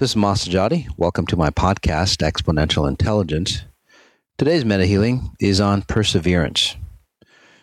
This is Mas Sajady. Welcome to my podcast, Exponential Intelligence. Today's meta healing is on perseverance.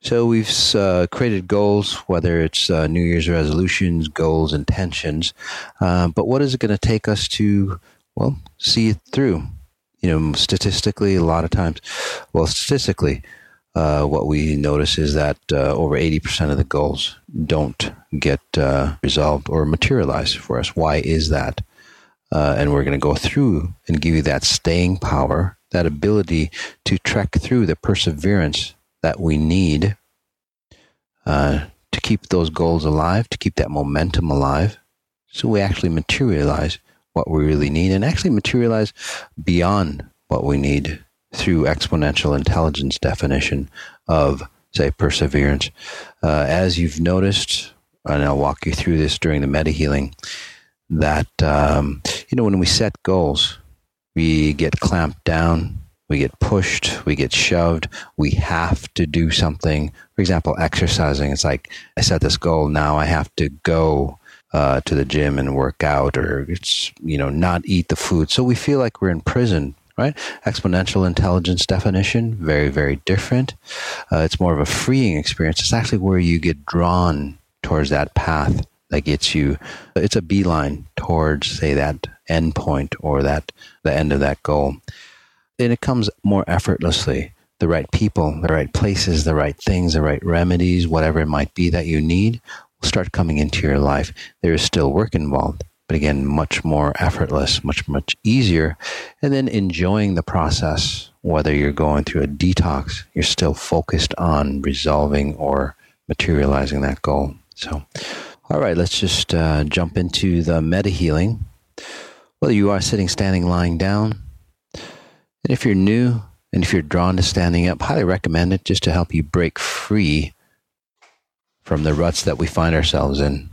So we've uh, created goals, whether it's uh, New Year's resolutions, goals, intentions. Uh, but what is it going to take us to, well, see it through? You know, statistically, a lot of times, well, statistically, uh, what we notice is that uh, over 80% of the goals don't get uh, resolved or materialize for us. Why is that? And we're going to go through and give you that staying power, that ability to trek through the perseverance that we need uh, to keep those goals alive, to keep that momentum alive, so we actually materialize what we really need and actually materialize beyond what we need through exponential intelligence definition of, say, perseverance. Uh, as you've noticed, and I'll walk you through this during the meta healing, that, um, you know, when we set goals, we get clamped down we get pushed, we get shoved, we have to do something. For example, exercising. It's like I set this goal, now I have to go uh, to the gym and work out, or it's you know not eat the food. So we feel like we're in prison. Right? Exponential intelligence definition, very, very different. Uh, it's more of a freeing experience. It's actually where you get drawn towards that path that gets you. It's a beeline towards, say, that end point or that the end of that goal and it comes more effortlessly. The right people, the right places, the right things, the right remedies, whatever it might be that you need, will start coming into your life. There is still work involved, but again, much more effortless, much, much easier. And then enjoying the process, whether you're going through a detox, you're still focused on resolving or materializing that goal. So, all right, let's just uh, jump into the meta healing. Whether you are sitting, standing, lying down, and if you're new and if you're drawn to standing up, highly recommend it just to help you break free from the ruts that we find ourselves in.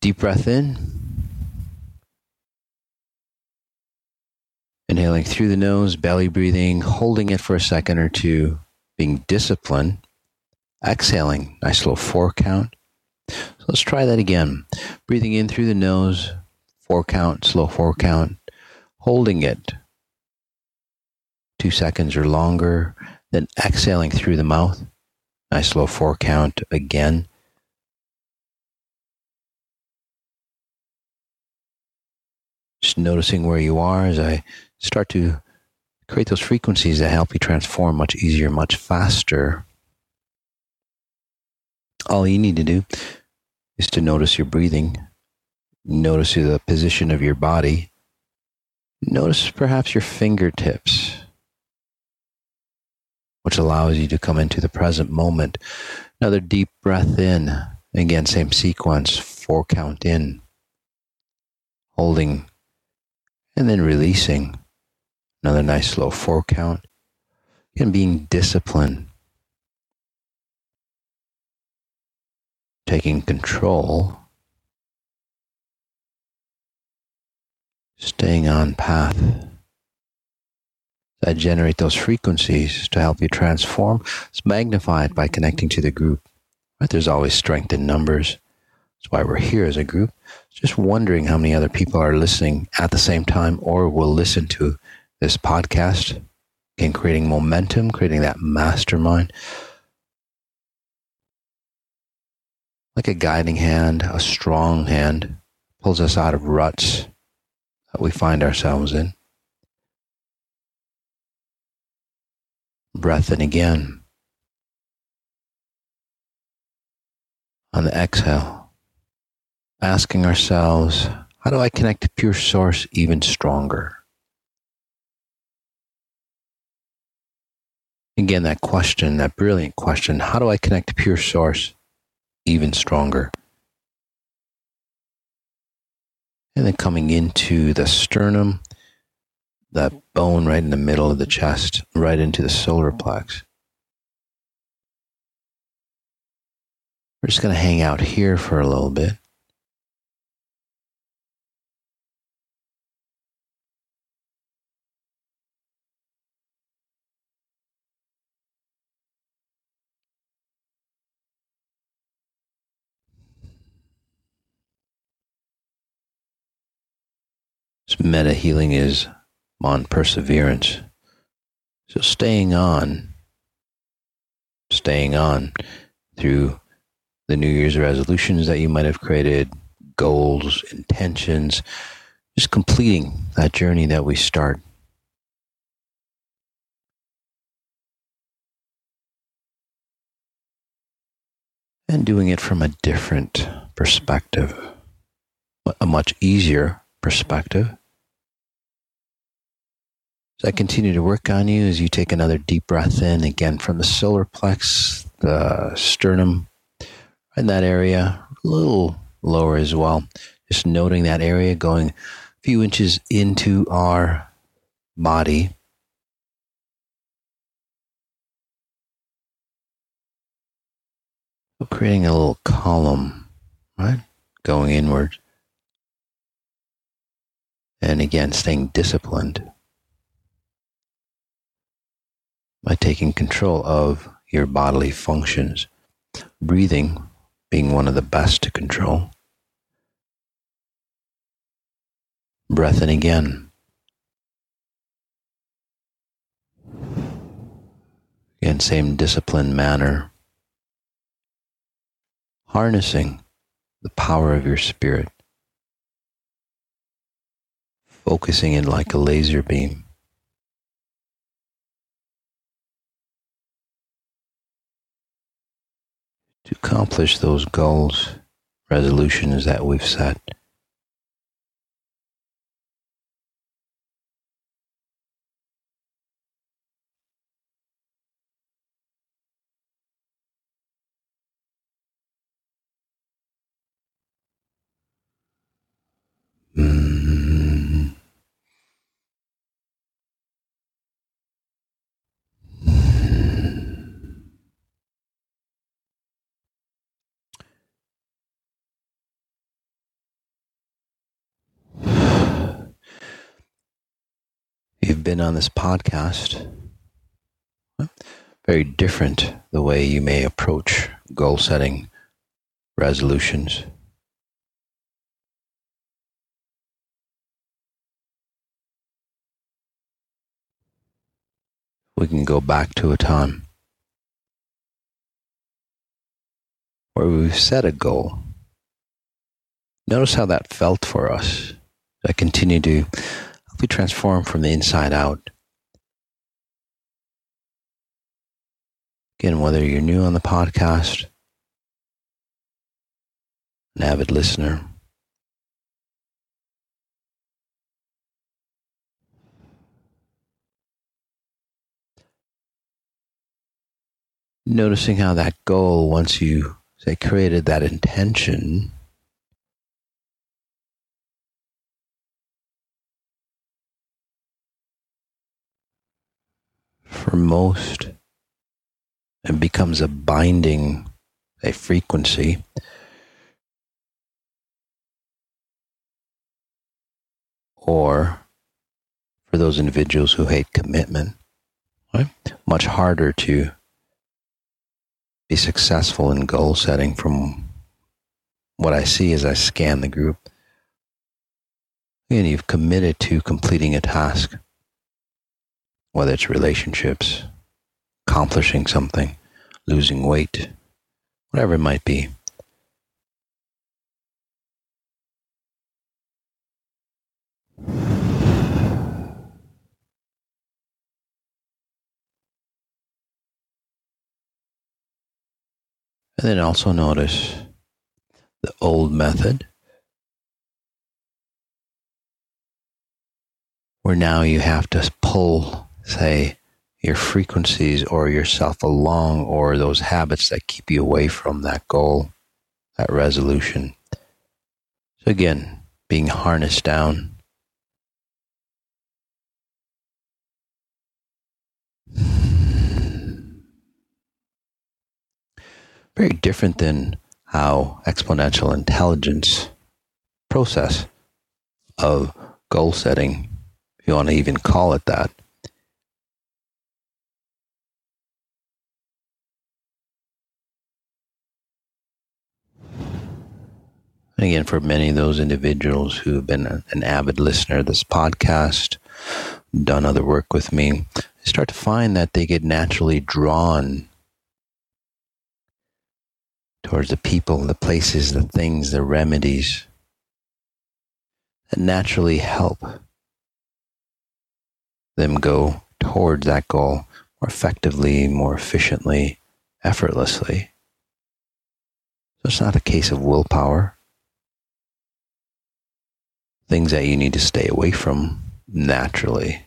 Deep breath in. Inhaling through the nose, belly breathing, holding it for a second or two, being disciplined. Exhaling, nice little four count. So let's try that again. Breathing in through the nose, four count, slow four count, holding it two seconds or longer, then exhaling through the mouth. Nice slow four count again. Just noticing where you are as I start to create those frequencies that help you transform much easier, much faster. All you need to do is to notice your breathing, notice the position of your body, notice perhaps your fingertips, which allows you to come into the present moment. Another deep breath in. Again, same sequence, four count in, holding, and then releasing. Another nice slow four count. And being disciplined taking control, staying on path. That generate those frequencies to help you transform. It's magnified by connecting to the group. Right? There's always strength in numbers. That's why we're here as a group. Just wondering how many other people are listening at the same time or will listen to this podcast. Again, creating momentum, creating that mastermind. like a guiding hand, a strong hand, pulls us out of ruts that we find ourselves in. Breath in again. On the exhale, asking ourselves, how do I connect to pure source even stronger? Again, that question, that brilliant question, how do I connect to pure source even stronger. And then coming into the sternum, that bone right in the middle of the chest, right into the solar plex. We're just going to hang out here for a little bit. Meta healing is on perseverance. So staying on, staying on through the New Year's resolutions that you might have created, goals, intentions, just completing that journey that we start. And doing it from a different perspective, a much easier perspective. As I continue to work on you, as you take another deep breath in, again from the solar plex, the sternum, in that area, a little lower as well. Just noting that area going a few inches into our body. Creating a little column, right? Going inward. And again, staying disciplined by taking control of your bodily functions. Breathing being one of the best to control. Breath in again. Again, same disciplined manner. Harnessing the power of your spirit. Focusing it like a laser beam. To accomplish those goals, resolutions that we've set. Been on this podcast, very different the way you may approach goal setting resolutions. We can go back to a time where we've set a goal. Notice how that felt for us. I continue to we transform from the inside out. Again, whether you're new on the podcast, an avid listener, noticing how that goal, once you say created that intention, for most and becomes a binding a frequency or for those individuals who hate commitment right? much harder to be successful in goal setting from what I see as I scan the group. And you've committed to completing a task whether it's relationships, accomplishing something, losing weight, whatever it might be. And then also notice the old method where now you have to pull say, your frequencies or yourself along or those habits that keep you away from that goal, that resolution. So again, being harnessed down. Very different than how exponential intelligence process of goal setting, if you want to even call it that, again, for many of those individuals who have been an avid listener of this podcast, done other work with me, start to find that they get naturally drawn towards the people, the places, the things, the remedies that naturally help them go towards that goal more effectively, more efficiently, effortlessly. So it's not a case of willpower. Things that you need to stay away from naturally,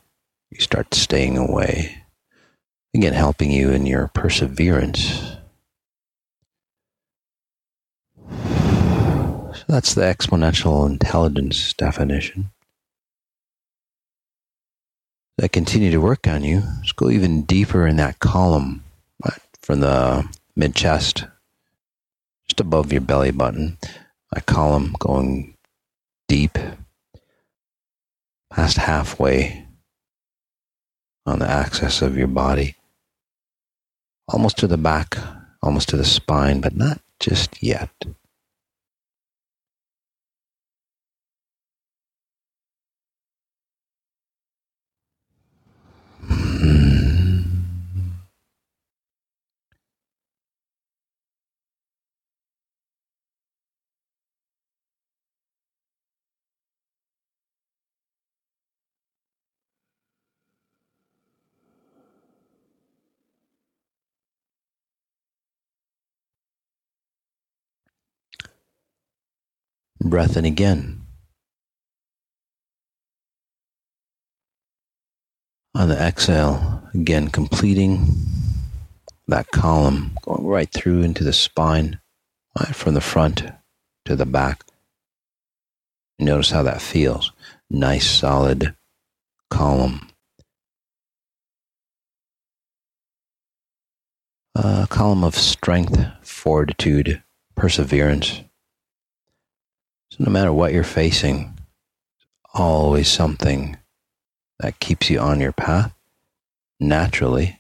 you start staying away. Again, helping you in your perseverance. So that's the exponential intelligence definition. I continue to work on you. Let's go even deeper in that column right, from the mid chest, just above your belly button. A column going deep, past halfway on the axis of your body, almost to the back, almost to the spine, but not just yet. Breath in again. On the exhale, again, completing that column, going right through into the spine, right from the front to the back. Notice how that feels. Nice, solid column. A column of strength, fortitude, perseverance. No matter what you're facing, always something that keeps you on your path naturally.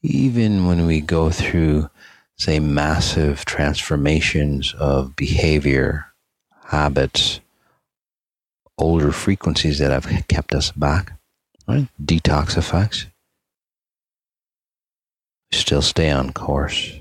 Even when we go through, say, massive transformations of behavior, habits, older frequencies that have kept us back, right? Detox effects. Still stay on course.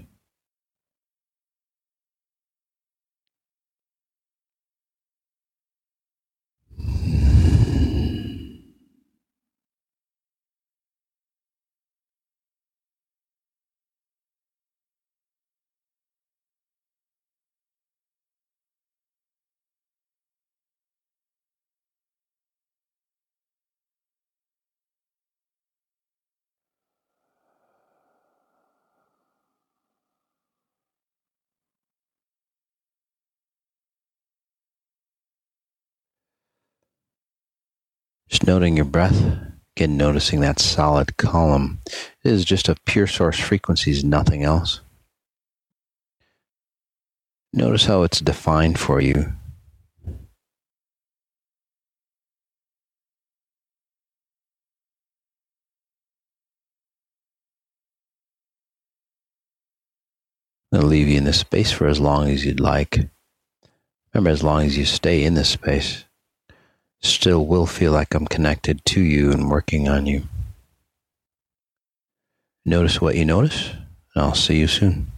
Just noting your breath, again, noticing that solid column. It is just a pure source frequencies, nothing else. Notice how it's defined for you. I'll leave you in this space for as long as you'd like. Remember, as long as you stay in this space still will feel like I'm connected to you and working on you. Notice what you notice, and I'll see you soon.